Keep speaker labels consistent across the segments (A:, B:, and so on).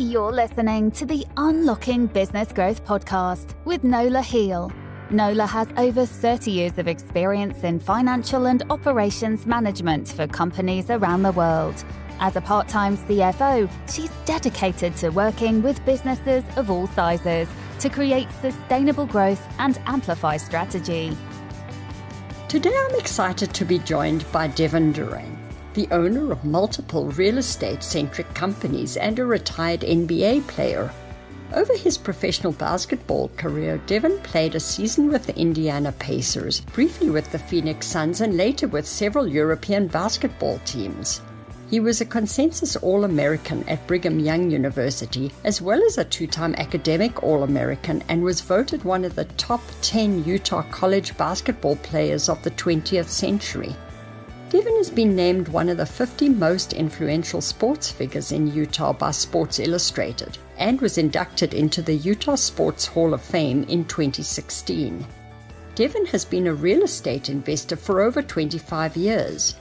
A: You're listening to the Unlocking Business Growth podcast with Nola Heal. Nola has over 30 years of experience in financial and operations management for companies around the world. As a part time CFO, she's dedicated to working with businesses of all sizes to create sustainable growth and amplify strategy.
B: Today I'm excited to be joined by Devin Durrant, the owner of multiple real estate centric companies and a retired NBA player. Over his professional basketball career, Devin played a season with the Indiana Pacers, briefly with the Phoenix Suns, and later with several European basketball teams. He was a consensus All American at Brigham Young University, as well as a two time academic All American, and was voted one of the top 10 Utah college basketball players of the 20th century. Devin has been named one of the 50 most influential sports figures in Utah by Sports Illustrated and was inducted into the Utah Sports Hall of Fame in 2016. Devin has been a real estate investor for over 25 years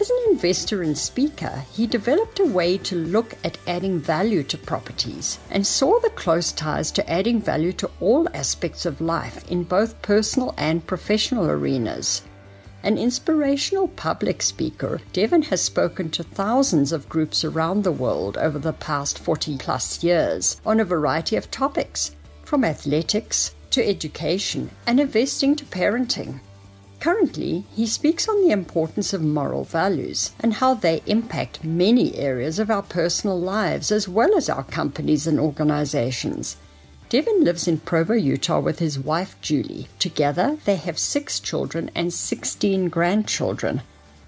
B: as an investor and speaker, he developed a way to look at adding value to properties and saw the close ties to adding value to all aspects of life in both personal and professional arenas. An inspirational public speaker, Devin has spoken to thousands of groups around the world over the past 40 plus years on a variety of topics, from athletics to education and investing to parenting. Currently, he speaks on the importance of moral values and how they impact many areas of our personal lives as well as our companies and organizations. Devin lives in Provo, Utah with his wife Julie. Together, they have six children and 16 grandchildren.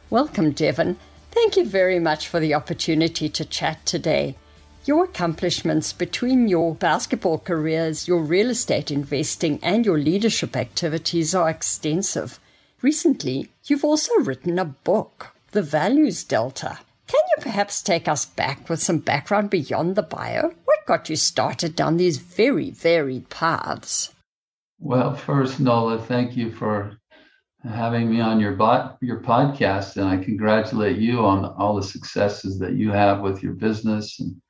B: Welcome, Devin. Thank you very much for the opportunity to chat today. Your accomplishments between your basketball careers, your real estate investing, and your leadership activities are extensive. Recently, you've also written a book, The Values Delta. Can you perhaps take us back with some background beyond the bio? What got you started down these very varied paths?
C: Well, first, Nola, thank you for having me on your bot, your podcast, and I congratulate you on all the successes that you have with your business and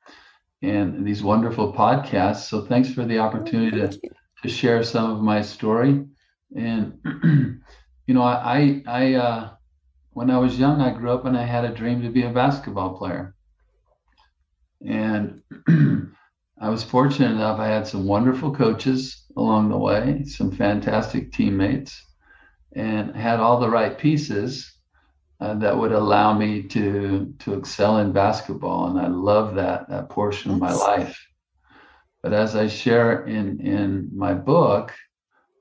C: and these wonderful podcasts. So, thanks for the opportunity oh, to, to share some of my story. And you know, I, I, uh, when I was young, I grew up and I had a dream to be a basketball player. And I was fortunate enough, I had some wonderful coaches along the way, some fantastic teammates, and had all the right pieces uh, that would allow me to to excel in basketball. And I love that that portion of my life. But as I share in in my book,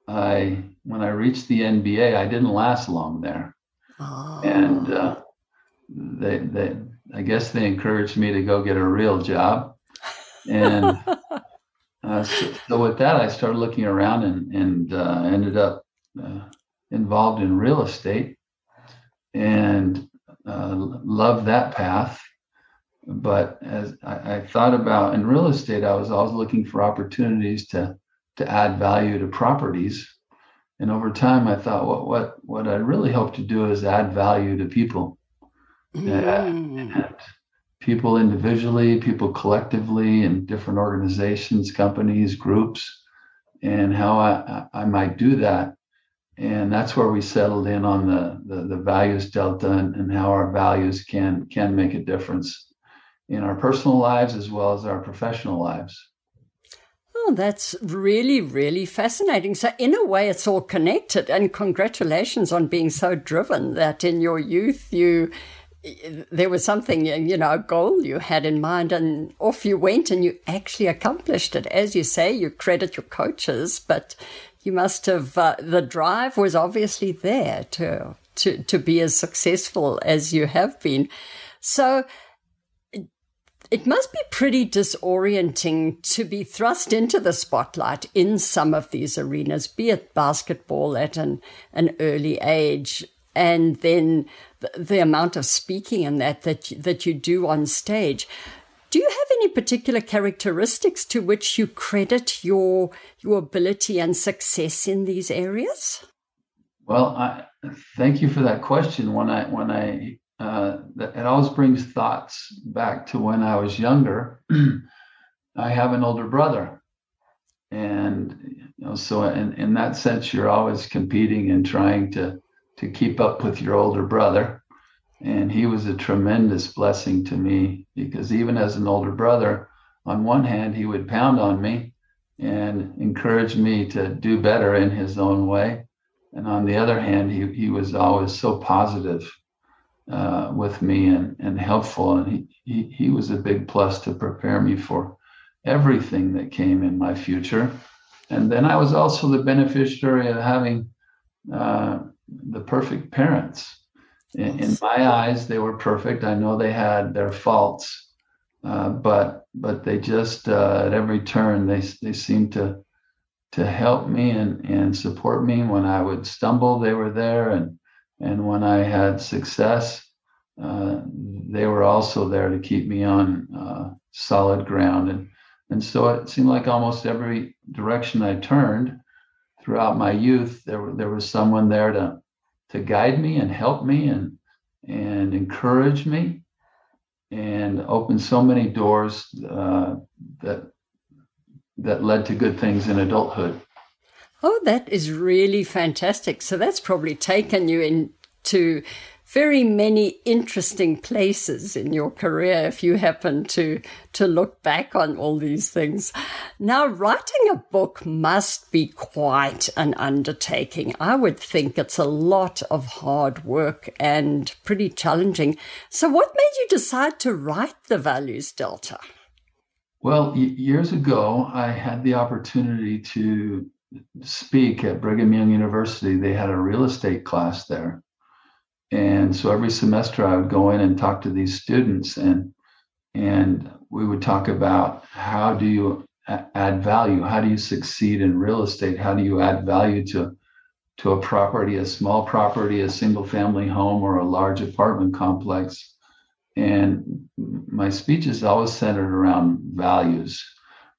C: I when I reached the NBA, I didn't last long there, oh. and uh, they they I guess they encouraged me to go get a real job, and uh, so, so, with that, I started looking around and and uh, ended up uh, involved in real estate, and uh, loved that path. But as I, I thought about in real estate, I was always looking for opportunities to to add value to properties. And over time, I thought, what what what I really hope to do is add value to people, mm. and, and people individually, people collectively, in different organizations, companies, groups, and how I I might do that. And that's where we settled in on the the, the values delta and, and how our values can can make a difference in our personal lives as well as our professional lives.
B: That's really, really fascinating. So, in a way, it's all connected. And congratulations on being so driven that in your youth you there was something, you know, a goal you had in mind, and off you went, and you actually accomplished it. As you say, you credit your coaches, but you must have uh, the drive was obviously there to to to be as successful as you have been. So it must be pretty disorienting to be thrust into the spotlight in some of these arenas, be it basketball at an, an early age, and then the, the amount of speaking and that, that that you do on stage. Do you have any particular characteristics to which you credit your your ability and success in these areas?
C: Well, I, thank you for that question. When I when I uh, it always brings thoughts back to when I was younger. I have an older brother. And you know, so in, in that sense, you're always competing and trying to to keep up with your older brother. And he was a tremendous blessing to me because even as an older brother, on one hand, he would pound on me and encourage me to do better in his own way. And on the other hand, he, he was always so positive uh, with me and, and helpful. And he, he, he was a big plus to prepare me for everything that came in my future. And then I was also the beneficiary of having uh, the perfect parents. In, in, my eyes, they were perfect. I know they had their faults, uh, but but they just uh, at every turn they they seemed to to help me and and support me when I would stumble. They were there, and and when I had success, uh, they were also there to keep me on uh, solid ground. And and so it seemed like almost every direction I turned throughout my youth, there there was someone there to to guide me and help me and and encourage me and open so many doors uh, that that led to good things in adulthood.
B: Oh, that is really fantastic. So that's probably taken you into very many interesting places in your career if you happen to to look back on all these things. Now, writing a book must be quite an undertaking. I would think it's a lot of hard work and pretty challenging. So, what made you decide to write the Values Delta?
C: Well, years ago, I had the opportunity to speak at Brigham Young University. They had a real estate class there. And so every semester I would go in and talk to these students and and we would talk about how do you add value? How do you succeed in real estate? How do you add value to to a property, a small property, a single family home or a large apartment complex? And my speech is always centered around values,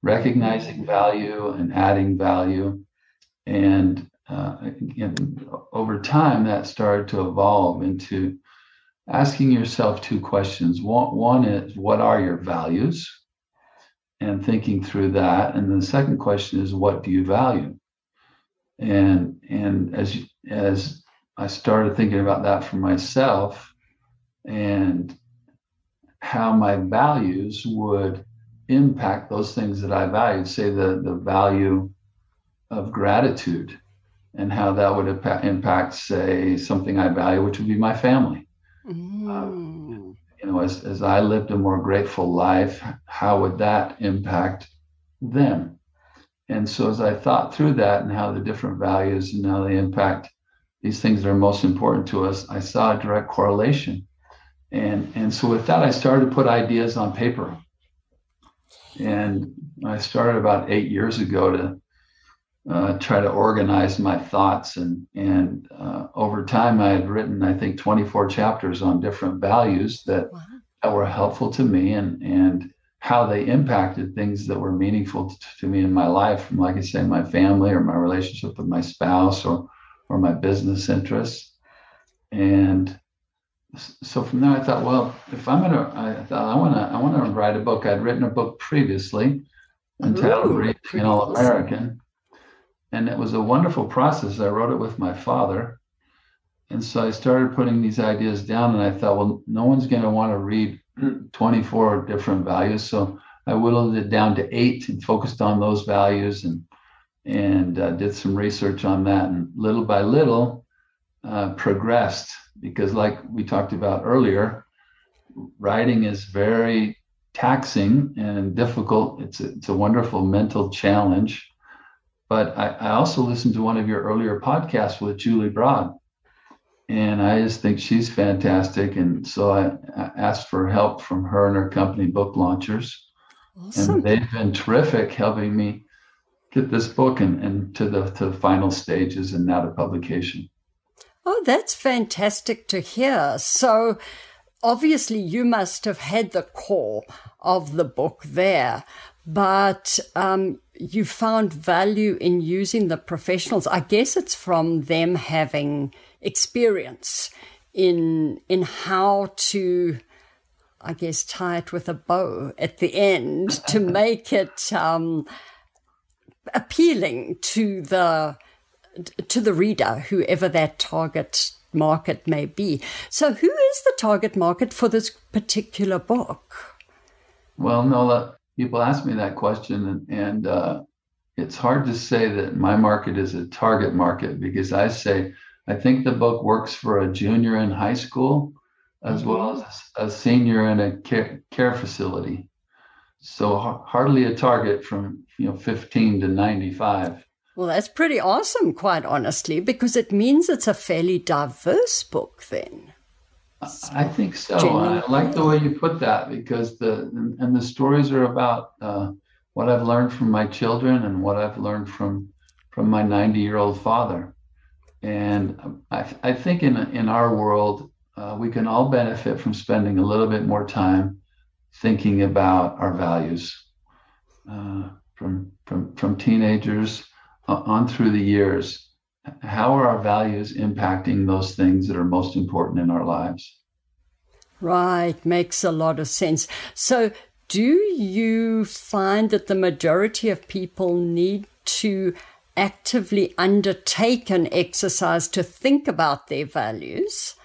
C: recognizing value and adding value. And uh, again, over time, that started to evolve into asking yourself two questions. One, one is, what are your values? And thinking through that. And the second question is, what do you value? And and as as I started thinking about that for myself, and how my values would impact those things that I value, say the the value of gratitude and how that would impact, say, something I value, which would be my family. Mm. You know, as, as I lived a more grateful life, how would that impact them? And so, as I thought through that and how the different values and how they impact these things that are most important to us, I saw a direct correlation. And, and so, with that, I started to put ideas on paper. And I started about eight years ago to uh, try to organize my thoughts and and uh, over time I had written I think 24 chapters on different values that, wow. that were helpful to me and and how they impacted things that were meaningful to, to me in my life like I say my family or my relationship with my spouse or or my business interests and so from there I thought well if I'm gonna I thought I want to I want to write a book I'd written a book previously entitled Reaching All American and it was a wonderful process. I wrote it with my father. And so I started putting these ideas down, and I thought, well, no one's going to want to read 24 different values. So I whittled it down to eight and focused on those values and and uh, did some research on that. And little by little, uh, progressed because, like we talked about earlier, writing is very taxing and difficult. It's a, it's a wonderful mental challenge. But I, I also listened to one of your earlier podcasts with Julie Broad, and I just think she's fantastic. And so I, I asked for help from her and her company, Book Launchers. Awesome. And they've been terrific helping me get this book and, and to the to the final stages and now to publication.
B: Oh, that's fantastic to hear. So obviously you must have had the core of the book there, but um, you found value in using the professionals. I guess it's from them having experience in in how to I guess, tie it with a bow at the end to make it um, appealing to the to the reader, whoever that target market may be. So, who is the target market for this particular book?
C: Well, Nola, people ask me that question, and, and uh, it's hard to say that my market is a target market because I say I think the book works for a junior in high school as mm-hmm. well as a senior in a care, care facility. So hardly a target from you know 15 to 95.
B: Well, that's pretty awesome, quite honestly, because it means it's a fairly diverse book then.
C: I think so. I like the way you put that because the and the stories are about uh, what I've learned from my children and what I've learned from from my 90 year old father. And I, I think in in our world, uh, we can all benefit from spending a little bit more time thinking about our values uh, from from from teenagers Uh, on through the years how are our values impacting those things that are most important in our lives
B: right makes a lot of sense so do you find that the majority of people need to actively undertake an exercise to think about their values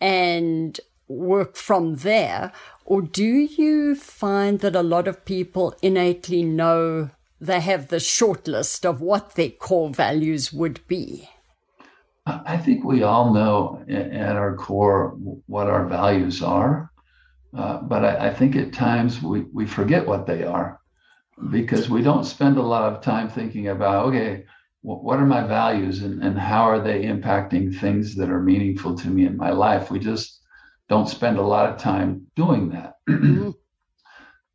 B: and work from there? Or do you find that a lot of people innately know they have the short list of what their core values would be?
C: I think we all know at our core what our values are. Uh, but I, I, think at times we, we forget what they are because we don't spend a lot of time thinking about, okay, what are my values and, and how are they impacting things that are meaningful to me in my life? We just don't spend a lot of time doing that.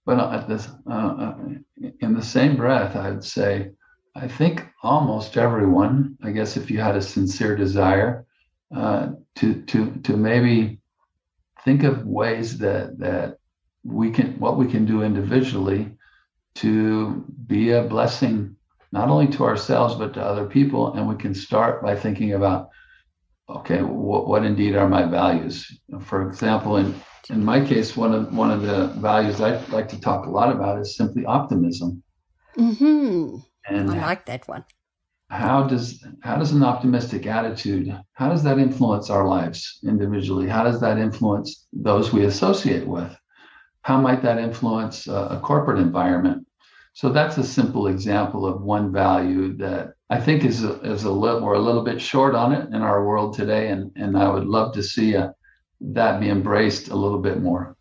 C: But at this, uh, uh, in the same breath, I'd say, I think almost everyone, I guess, if you had a sincere desire uh, to to to maybe think of ways that that we can what we can do individually to be a blessing not only to ourselves but to other people. And we can start by thinking about okay what, what indeed are my values? For example in in my case one of one of the values i like to talk a lot about is simply optimism.
B: Mm-hmm. and i like that one.
C: how does how does an optimistic attitude how does that influence our lives individually? How does that influence those we associate with? How might that influence a corporate environment? So that's a simple example of one value that I think is a, is a little we're a little bit short on it in our world today, and and I would love to see a, uh, that be embraced a little bit more.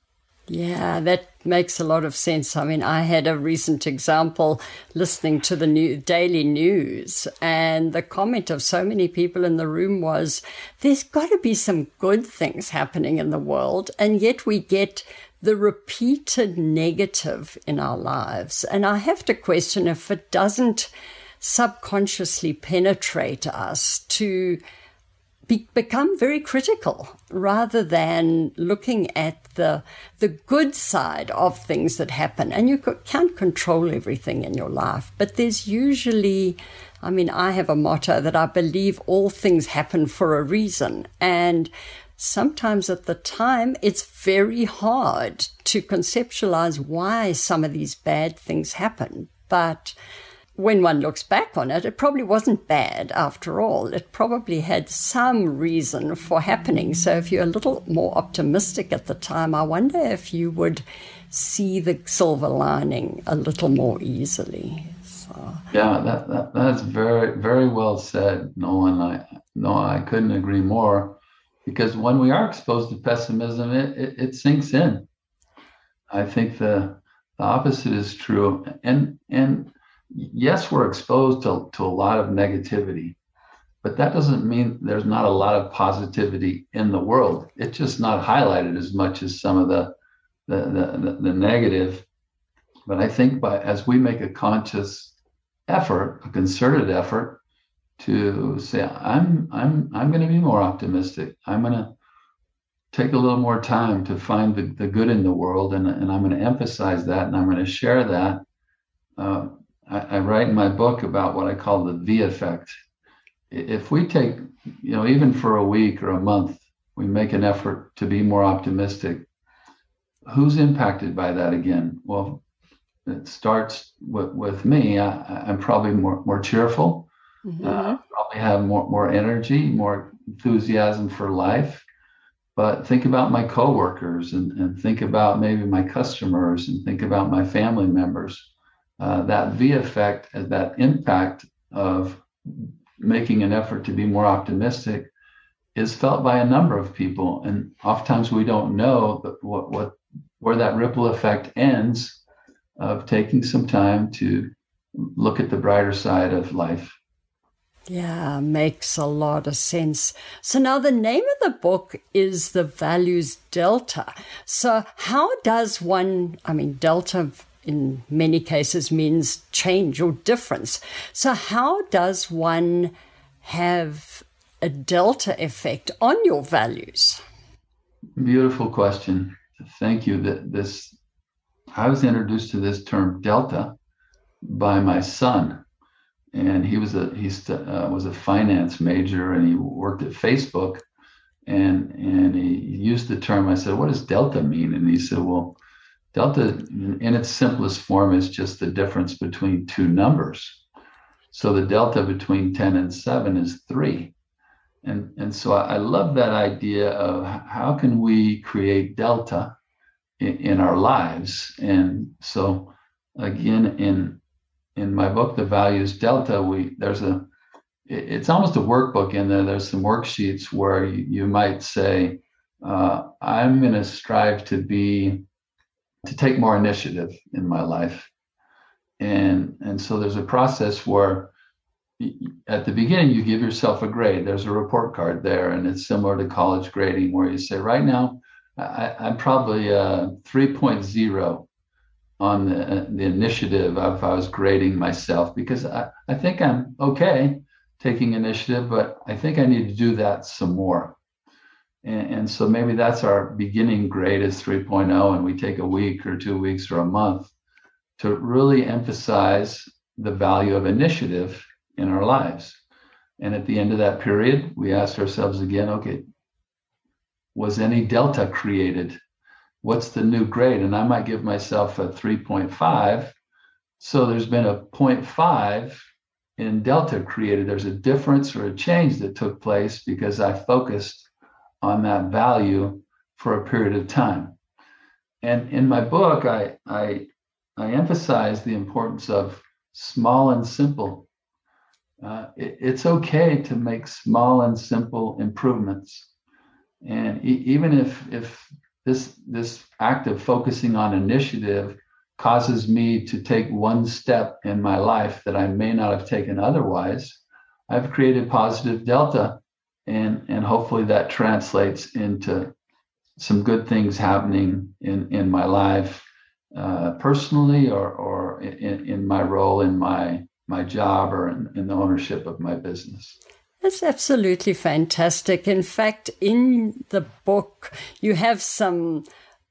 B: Yeah, that makes a lot of sense. I mean, I had a recent example listening to the new daily news, and the comment of so many people in the room was, "There's got to be some good things happening in the world," and yet we get the repeated negative in our lives. And I have to question if it doesn't subconsciously penetrate us to be, become very critical rather than looking at the the good side of things that happen. And you can't control everything in your life, but there's usually I mean, I have a motto that I believe all things happen for a reason. And sometimes at the time, it's very hard to conceptualize why some of these bad things happen. But when one looks back on it, it probably wasn't bad after all. It probably had some reason for happening. So if you're a little more optimistic at the time, I wonder if you would see the silver lining a little more easily. So.
C: Yeah, that, that that's very very well said. No I no I couldn't agree more because when we are exposed to pessimism, it, it, it sinks in. I think the, the opposite is true. And, and yes, we're exposed to, to a lot of negativity, but that doesn't mean there's not a lot of positivity in the world. It's just not highlighted as much as some of the, the, the, the negative. But I think by as we make a conscious effort, a concerted effort to say i'm i'm i'm going to be more optimistic i'm going to take a little more time to find the, the good in the world and, and i'm going to emphasize that and i'm going to share that uh, I, I, write in my book about what i call the v effect if we take you know even for a week or a month we make an effort to be more optimistic who's impacted by that again? Well, it starts with, with me. I, am probably more, more cheerful, mm-hmm. uh, probably have more, more energy, more enthusiasm for life. But think about my coworkers and, and think about maybe my customers and think about my family members. Uh, that V effect, that impact of making an effort to be more optimistic is felt by a number of people. And oftentimes we don't know what, what where that ripple effect ends of taking some time to look at the brighter side of life.
B: Yeah, makes a lot of sense. So now the name of the book is The Values Delta. So how does one, I mean, Delta in many cases means change or difference. So how does one have a delta effect on your values?
C: Beautiful question. Thank you. That this I was introduced to this term delta by my son, and he was a he uh, was a finance major and he worked at Facebook, and and he used the term. I said, "What does delta mean?" And he said, "Well, delta in its simplest form is just the difference between two numbers." So the delta between 10 and 7 is 3. And, and so I, I love that idea of how can we create delta in, in our lives. And so again, in in my book, The Values Delta, we there's a it's almost a workbook in there. There's some worksheets where you, you might say, uh, I'm going to strive to be to take more initiative in my life and and so there's a process where at the beginning you give yourself a grade there's a report card there and it's similar to college grading where you say right now I, am probably uh, a 3.0 on the, uh, the initiative if I was grading myself because I, I think I'm okay taking initiative, but I think I need to do that some more. And, and so maybe that's our beginning grade is 3.0, and we take a week or two weeks or a month to really emphasize the value of initiative in our lives. And at the end of that period, we ask ourselves again, okay, was any delta created? What's the new grade? And I might give myself a 3.5. So there's been a 0.5 in delta created. There's a difference or a change that took place because I focused on that value for a period of time. And in my book, I, I I emphasize the importance of small and simple. Uh, it, it's okay to make small and simple improvements, and e- even if if this this act of focusing on initiative causes me to take one step in my life that I may not have taken otherwise, I've created positive delta, and and hopefully that translates into some good things happening in in my life uh, personally or, or in, in, my role in my, my job or in, in the ownership of my business.
B: That's absolutely fantastic. In fact, in the book, you have some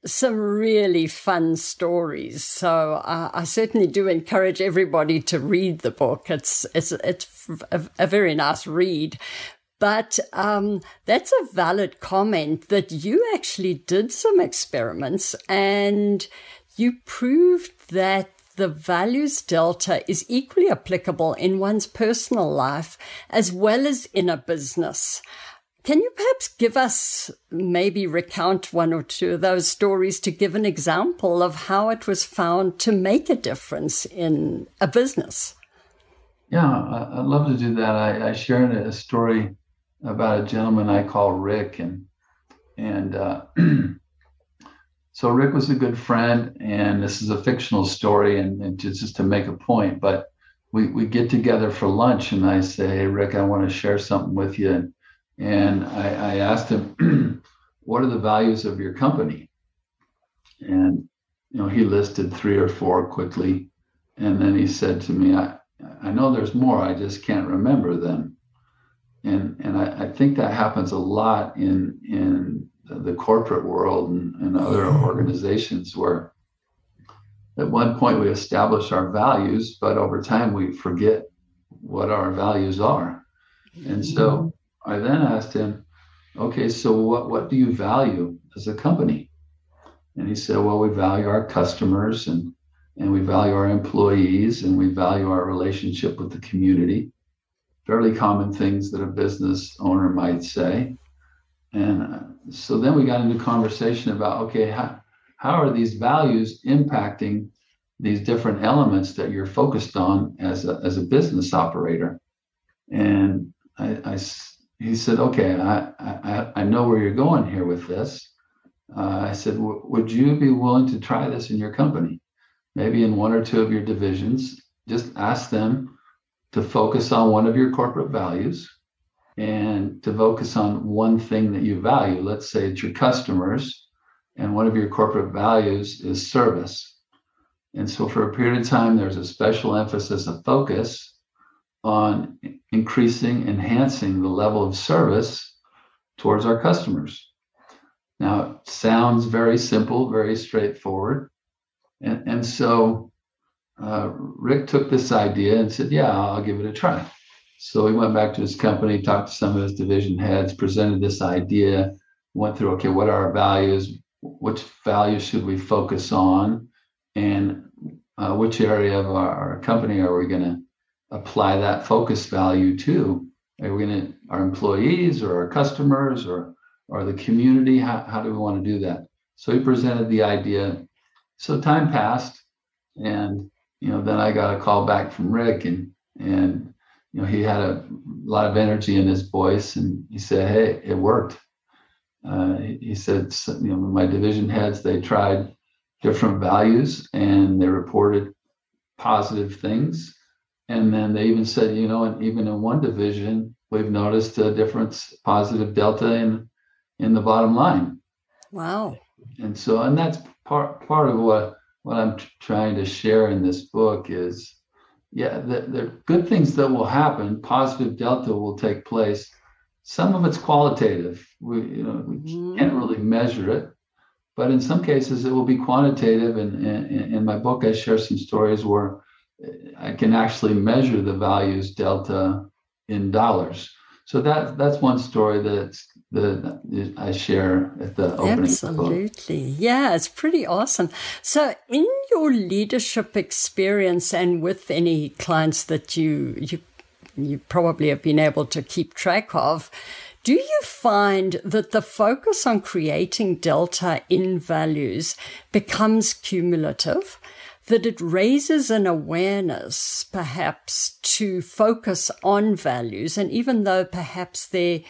B: some really fun stories. So uh, I certainly do encourage everybody to read the book. It's it's it's a, a very nice read. But um, that's a valid comment that you actually did some experiments and you proved that the values delta is equally applicable in one's personal life as well as in a business. Can you perhaps give us, maybe recount one or two of those stories to give an example of how it was found to make a difference in a business?
C: Yeah, I'd love to do that. I, I shared a story about a gentleman I call Rick, and and uh, so Rick was a good friend, and this is a fictional story, and, and just, just to make a point. But we we get together for lunch, and I say, "Hey, Rick, I want to share something with you." And, I, I asked him, "What are the values of your company?" And you know, he listed three or four quickly, and then he said to me, "I I know there's more. I just can't remember them." And and I, I think that happens a lot in in the corporate world and, and other mm-hmm. organizations where at one point we establish our values, but over time we forget what our values are. And so mm-hmm. I then asked him, okay, so what, what do you value as a company? And he said, well, we value our customers and and we value our employees and we value our relationship with the community. Fairly common things that a business owner might say. And uh, so then we got into conversation about okay, how, how are these values impacting these different elements that you're focused on as a, as a business operator? And I, I he said, okay, I, I, I know where you're going here with this. Uh, I said, would you be willing to try this in your company? Maybe in one or two of your divisions, just ask them to focus on one of your corporate values and to focus on one thing that you value. Let's say it's your customers, and one of your corporate values is service. And so, for a period of time, there's a special emphasis of focus on increasing, enhancing the level of service towards our customers. Now, it sounds very simple, very straightforward. And, and so uh, Rick took this idea and said, Yeah, I'll give it a try. So he went back to his company, talked to some of his division heads, presented this idea, went through, okay, what are our values? Which values should we focus on? And uh, which area of our, our company are we going to apply that focus value to? Are we going to our employees or our customers or or the community? How, how do we want to do that? So he presented the idea. So time passed, and you know, then I got a call back from Rick, and and you know, he had a lot of energy in his voice, and he said, "Hey, it worked." Uh, he said, "You know, my division heads they tried different values, and they reported positive things." And then they even said, you know, and even in one division, we've noticed a difference, positive delta in in the bottom line.
B: Wow.
C: And so, and that's part part of what what I'm t- trying to share in this book is, yeah, the, the good things that will happen. Positive delta will take place. Some of it's qualitative. We you know we mm-hmm. can't really measure it, but in some cases it will be quantitative. And in my book, I share some stories where I can actually measure the values delta in dollars. So that that's one story that's that I share at the opening.
B: Absolutely, yeah, it's pretty awesome. So, in your leadership experience and with any clients that you you you probably have been able to keep track of. Do you find that the focus on creating delta in values becomes cumulative? that it raises an awareness, perhaps, to focus on values. And even though perhaps their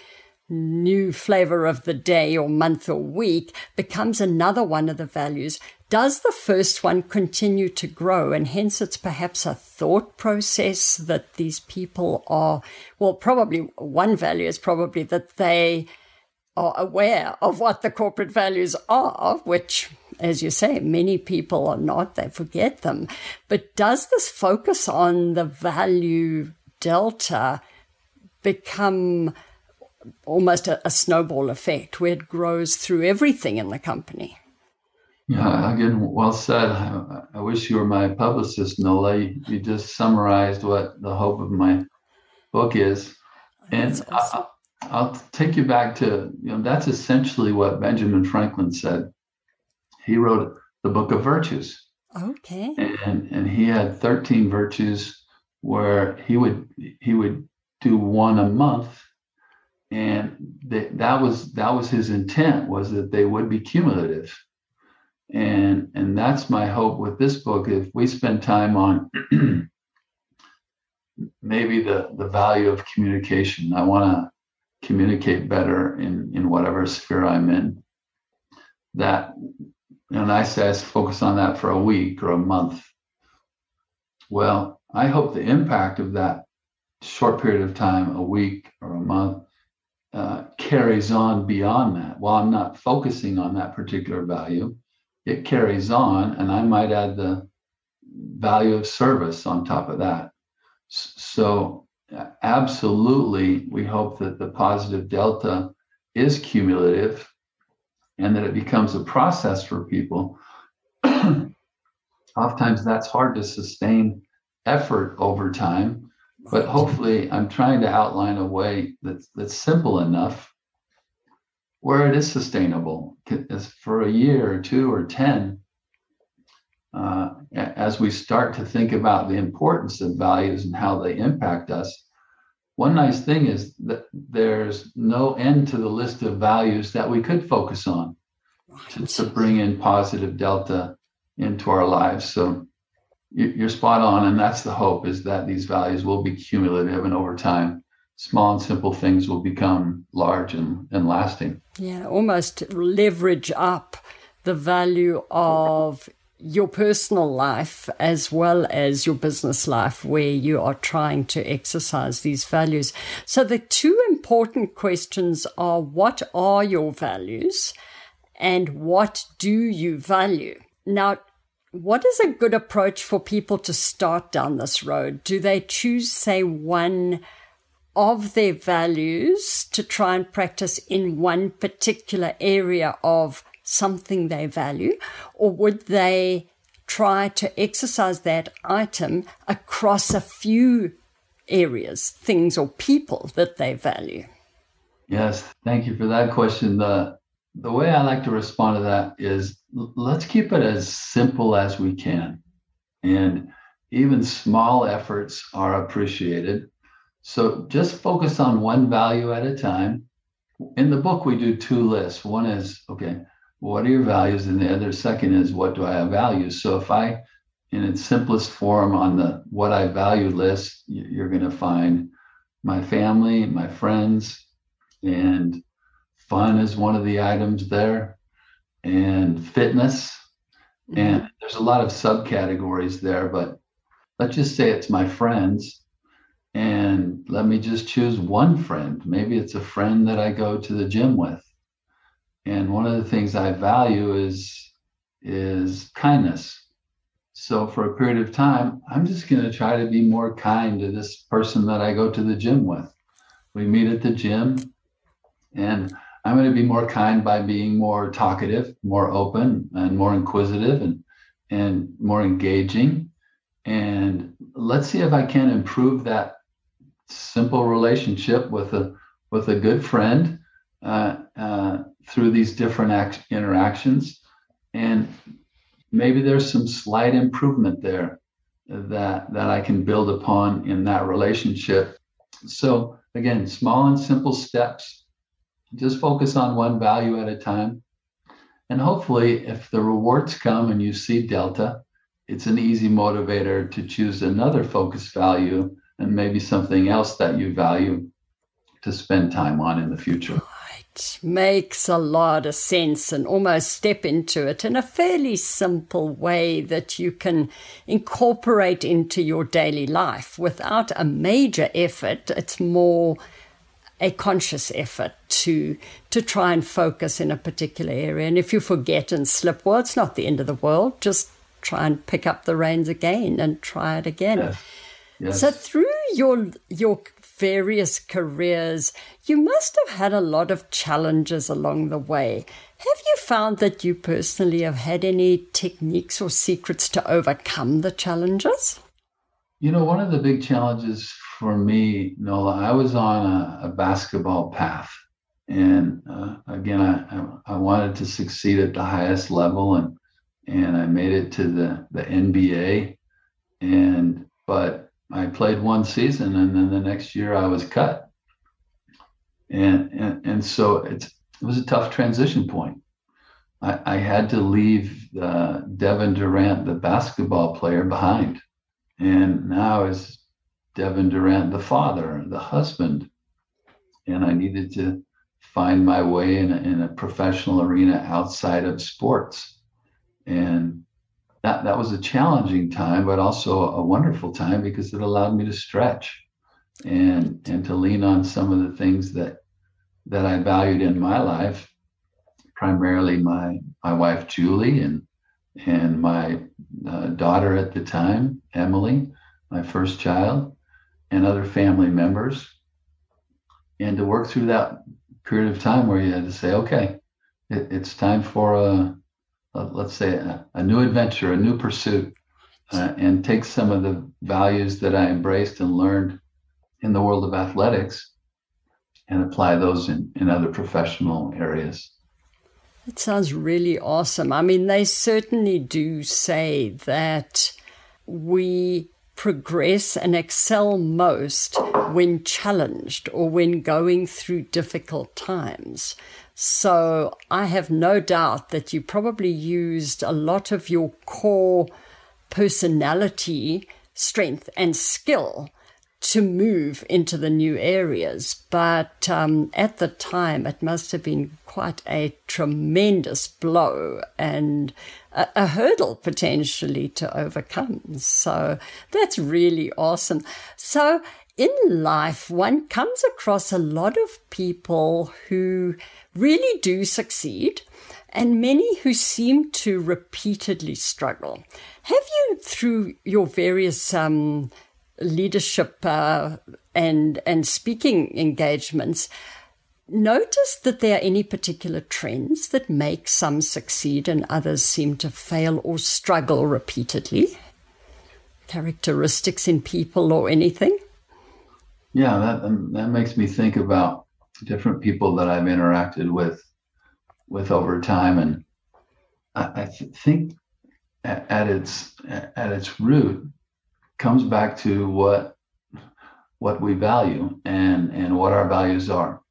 B: new flavor of the day or month or week becomes another one of the values, does the first one continue to grow? And hence it's perhaps a thought process that these people are, well, probably one value is probably that they are aware of what the corporate values are, which as you say, many people are not, they forget them. But does this focus on the value delta become almost a, a snowball effect where it grows through everything in the company?
C: Yeah, again, well said. I, I wish you were my publicist, Nola. You, you, just summarized what the hope of my book is. And awesome. I, I'll take you back to, you know, that's essentially what Benjamin Franklin said he wrote the book of virtues.
B: Okay.
C: And and he had 13 virtues where he would he would do one a month and that was that was his intent was that they would be cumulative. And and that's my hope with this book. If we spend time on maybe the the value of communication i want to communicate better in in whatever sphere i'm in. That and I say I focus on that for a week or a month. Well, I hope the impact of that short period of time, a week or a month, uh, carries on beyond that. While I'm not focusing on that particular value, it carries on, and I might add the value of service on top of that. So, absolutely, we hope that the positive delta is cumulative and that it becomes a process for people, oftentimes that's hard to sustain effort over time. But hopefully, I'm trying to outline a way that's that's simple enough where it is sustainable. Is for a year or two or 10 uh, as we start to think about the importance of values and how they impact us one nice thing is that there's no end to the list of values that we could focus on to, to bring in positive delta into our lives. So you're spot on and that's the hope is that these values will be cumulative and over time small and simple things will become large and, and lasting.
B: Yeah, almost leverage up the value of your personal life as well as your business life where you are trying to exercise these values. So the two important questions are what are your values and what do you value? Now, what is a good approach for people to start down this road? Do they choose, say, one of their values to try and practice in one particular area of something they value? Or would they try to exercise that item across a few areas, things, or people that they value?
C: Yes, thank you for that question. The, the way I like to respond to that is let's keep it as simple as we can. And even small efforts are appreciated. So just focus on one value at a time. In the book, we do two lists. One is, okay, what are your values? And the other second is, what do I have values? So if I, in its simplest form on the what I value list, you're going to find my family, my friends, and fun is one of the items there, and fitness. Mm-hmm. And there's a lot of subcategories there, but let's just say it's my friends and let me just choose one friend. Maybe it's a friend that I go to the gym with. And one of the things I value is is kindness. So for a period of time, I'm just going to try to be more kind to this person that I go to the gym with. We meet at the gym and I'm going to be more kind by being more talkative, more open and more inquisitive and and more engaging. And let's see if I can improve that simple relationship with a with a good friend uh, uh, through these different act- interactions, and maybe there's some slight improvement there that that I can build upon in that relationship. So again, small and simple steps. Just focus on one value at a time. And hopefully, if the rewards come and you see delta, it's an easy motivator to choose another focus value and maybe something else that you value to spend time on in the future.
B: Right. Makes a lot of sense and almost step into it in a fairly simple way that you can incorporate into your daily life without a major effort. It's more a conscious effort to to try and focus in a particular area. And if you forget and slip, well, it's not the end of the world. Just try and pick up the reins again and try it again.
C: Yes. Yes.
B: So through your your various careers, you must have had a lot of challenges along the way. Have you found that you personally have had any techniques or secrets to overcome the challenges?
C: You know, one of the big challenges for me, Nola, I was on a, a basketball path. And uh, again, I, I wanted to succeed at the highest level and and I made it to the, the NBA. And but I played one season and then the next year I was cut. And and, and so it's, it was a tough transition point. I, I had to leave uh, Devin Durrant, the basketball player, behind. And now is Devin Durrant, the father, the husband. And I needed to find my way in a, in a professional arena outside of sports. And that that was a challenging time, but also a wonderful time because it allowed me to stretch and and to lean on some of the things that that I valued in my life, primarily my my wife Julie and and my uh, daughter at the time Emily, my first child, and other family members, and to work through that period of time where you had to say, okay, it, it's time for a uh, let's say, a, a, new adventure, a new pursuit, uh, and take some of the values that I embraced and learned in the world of athletics and apply those in, in other professional areas.
B: It sounds really awesome. I mean, they certainly do say that we progress and excel most when challenged or when going through difficult times. So I have no doubt that you probably used a lot of your core personality, strength, and skill to move into the new areas. But um, at the time, it must have been quite a tremendous blow and a, a, hurdle potentially to overcome. So that's really awesome. So in life, one comes across a lot of people who really do succeed and many who seem to repeatedly struggle. Have you, through your various um, leadership uh, and and speaking engagements, notice that there are any particular trends that make some succeed and others seem to fail or struggle repeatedly? Characteristics in people or anything?
C: Yeah, that um, that makes me think about different people that I've interacted with with over time, and I, I th- think at, at its at its root, comes back to what what we value and and what our values are.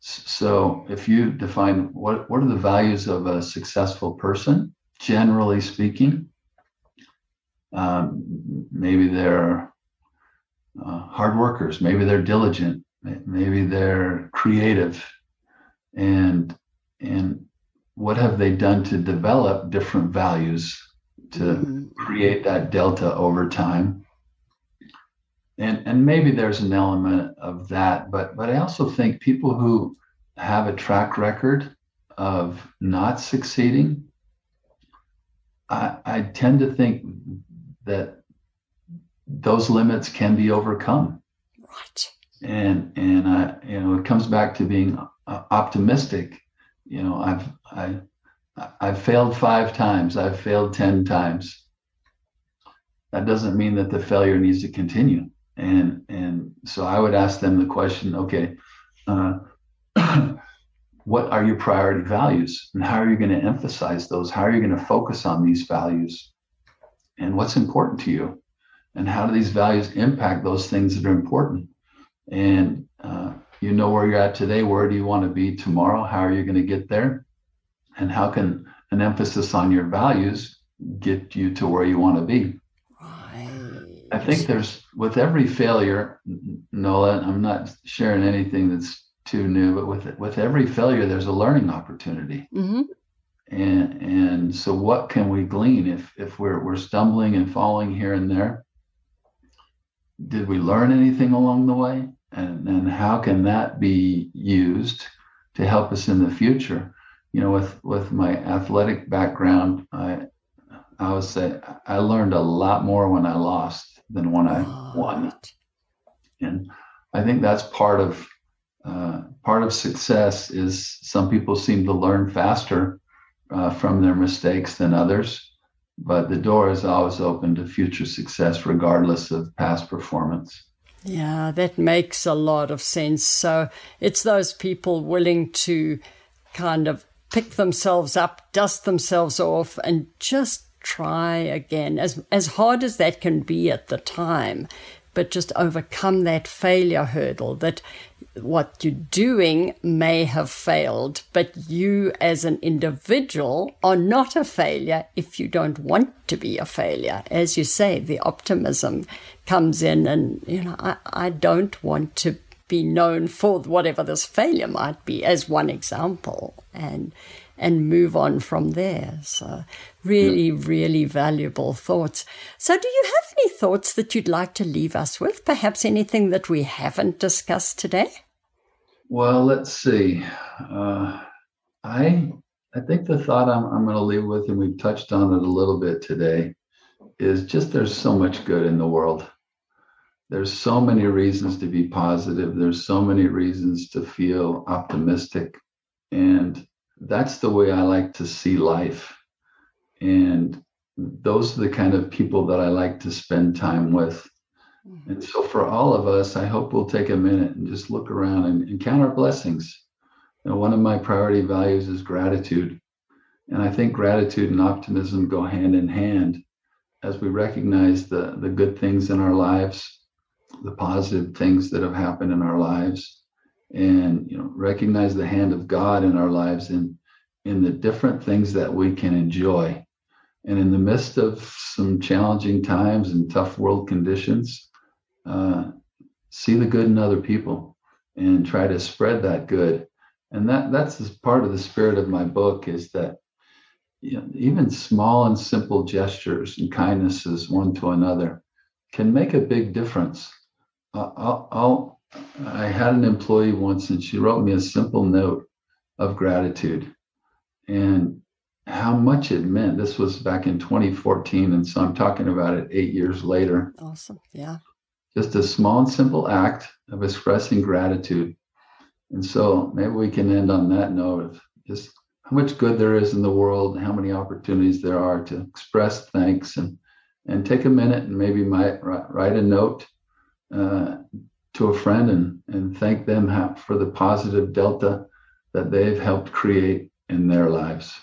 C: So if you define what what are the values of a successful person, generally speaking, um, maybe they're uh, hard workers, maybe they're diligent, maybe they're creative, and and what have they done to develop different values to mm-hmm. create that delta over time and and maybe there's an element of that but but i also think people who have a track record of not succeeding i i tend to think that those limits can be overcome.
B: Right
C: and and i you know it comes back to being optimistic. You know i've i i've failed five times. I've failed 10 times. That doesn't mean that the failure needs to continue and and so I would ask them the question, okay, uh, what are your priority values, and how are you going to emphasize those? How are you going to focus on these values, and what's important to you, and how do these values impact those things that are important? And uh, you know where you're at today. Where do you want to be tomorrow? How are you going to get there? And how can an emphasis on your values get you to where you want to be? I think there's with every failure, Nola. I'm not sharing anything that's too new, but with with every failure, there's a learning opportunity. Mm-hmm. And and so, what can we glean if if we're we're stumbling and falling here and there? Did we learn anything along the way? And and how can that be used to help us in the future? You know, with with my athletic background, I I would say I learned a lot more when I lost than when I won. And I think that's part of uh, part of success is some people seem to learn faster uh, from their mistakes than others, but the door is always open to future success regardless of past performance.
B: Yeah, that makes a lot of sense. So it's those people willing to kind of pick themselves up, dust themselves off, and just try again, as, as hard as that can be at the time, but just overcome that failure hurdle that what you're doing may have failed, but you as an individual are not a failure if you don't want to be a failure. As you say, the optimism comes in, and you know, I, I don't want to be known for whatever this failure might be, as one example, and and move on from there. So Really, yeah. really valuable thoughts. So, do you have any thoughts that you'd like to leave us with? Perhaps anything that we haven't discussed today?
C: Well, let's see. Uh, I I think the thought I'm, I'm going to leave with, and we've touched on it a little bit today, is just there's so much good in the world. There's so many reasons to be positive. There's so many reasons to feel optimistic. And that's the way I like to see life. And those are the kind of people that I like to spend time with. Mm-hmm. And so, for all of us, I hope we'll take a minute and just look around and, and count our blessings. Know, one of my priority values is gratitude. And I think gratitude and optimism go hand in hand as we recognize the, the good things in our lives, the positive things that have happened in our lives, and you know, recognize the hand of God in our lives in, in the different things that we can enjoy. And in the midst of some challenging times and tough world conditions, uh, see the good in other people and try to spread that good. And that that's part of the spirit of my book is that you know, even small and simple gestures and kindnesses one to another can make a big difference. Uh, I'll, I'll, I had an employee once and she wrote me a simple note of gratitude and how much it meant. This was back in 2014. And so I'm talking about it eight years later.
B: Awesome. Yeah.
C: Just a small and simple act of expressing gratitude. And so maybe we can end on that note of just how much good there is in the world, how many opportunities there are to express thanks and and take a minute and maybe might write a note uh, to a friend and and thank them for the positive delta that they've helped create in their lives.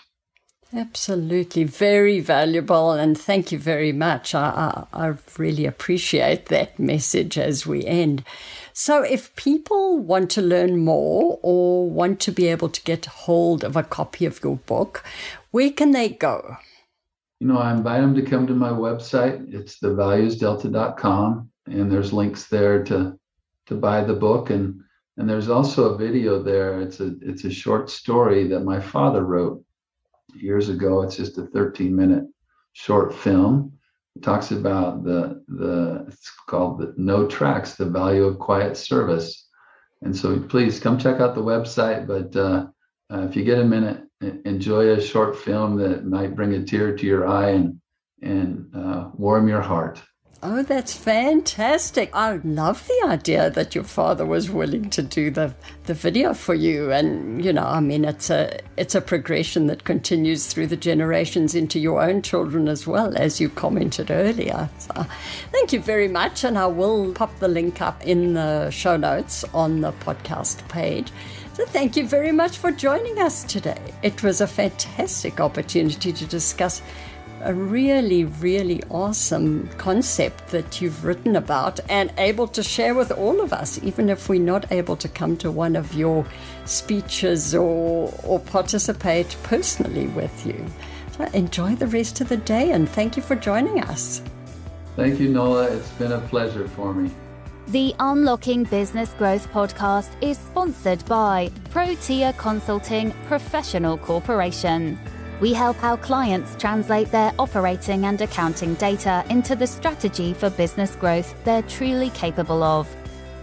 B: Absolutely, very valuable, and thank you very much. I, I, I really appreciate that message as we end. So, if people want to learn more or want to be able to get hold of a copy of your book, where can they go?
C: You know, I invite them to come to my website. It's thevaluesdelta.com, and there's links there to to buy the book and and there's also a video there. It's a it's a short story that my father wrote years ago. It's just a 13 minute short film. It talks about the the it's called the no tracks, the value of quiet service. And so please come check out the website. But uh, uh, if you get a minute, enjoy a short film that might bring a tear to your eye and and uh, warm your heart.
B: Oh, that's fantastic. I love the idea that your father was willing to do the, the video for you. And, you know, I mean, it's a, it's a progression that continues through the generations into your own children as well, as you commented earlier. So thank you very much. And I will pop the link up in the show notes on the podcast page. So thank you very much for joining us today. It was a fantastic opportunity to discuss a really, really awesome concept that you've written about and able to share with all of us, even if we're not able to come to one of your speeches or, or participate personally with you. So enjoy the rest of the day and thank you for joining us.
C: Thank you, Nola. It's been a pleasure for me.
A: The Unlocking Business Growth podcast is sponsored by Protea Consulting Professional Corporation. We help our clients translate their operating and accounting data into the strategy for business growth they're truly capable of.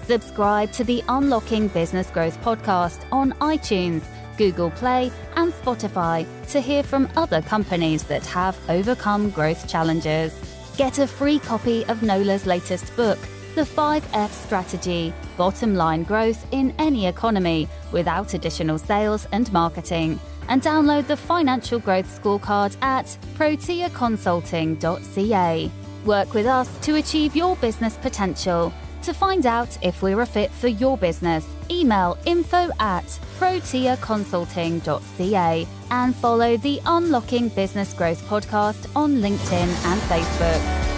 A: Subscribe to the Unlocking Business Growth podcast on iTunes, Google Play, and Spotify to hear from other companies that have overcome growth challenges. Get a free copy of Nola's latest book, The 5F Strategy Bottom Line Growth in Any Economy, without additional sales and marketing and download the Financial Growth Scorecard at proteaconsulting.ca. Work with us to achieve your business potential. To find out if we're a fit for your business, email info at proteaconsulting.ca and follow the Unlocking Business Growth podcast on LinkedIn and Facebook.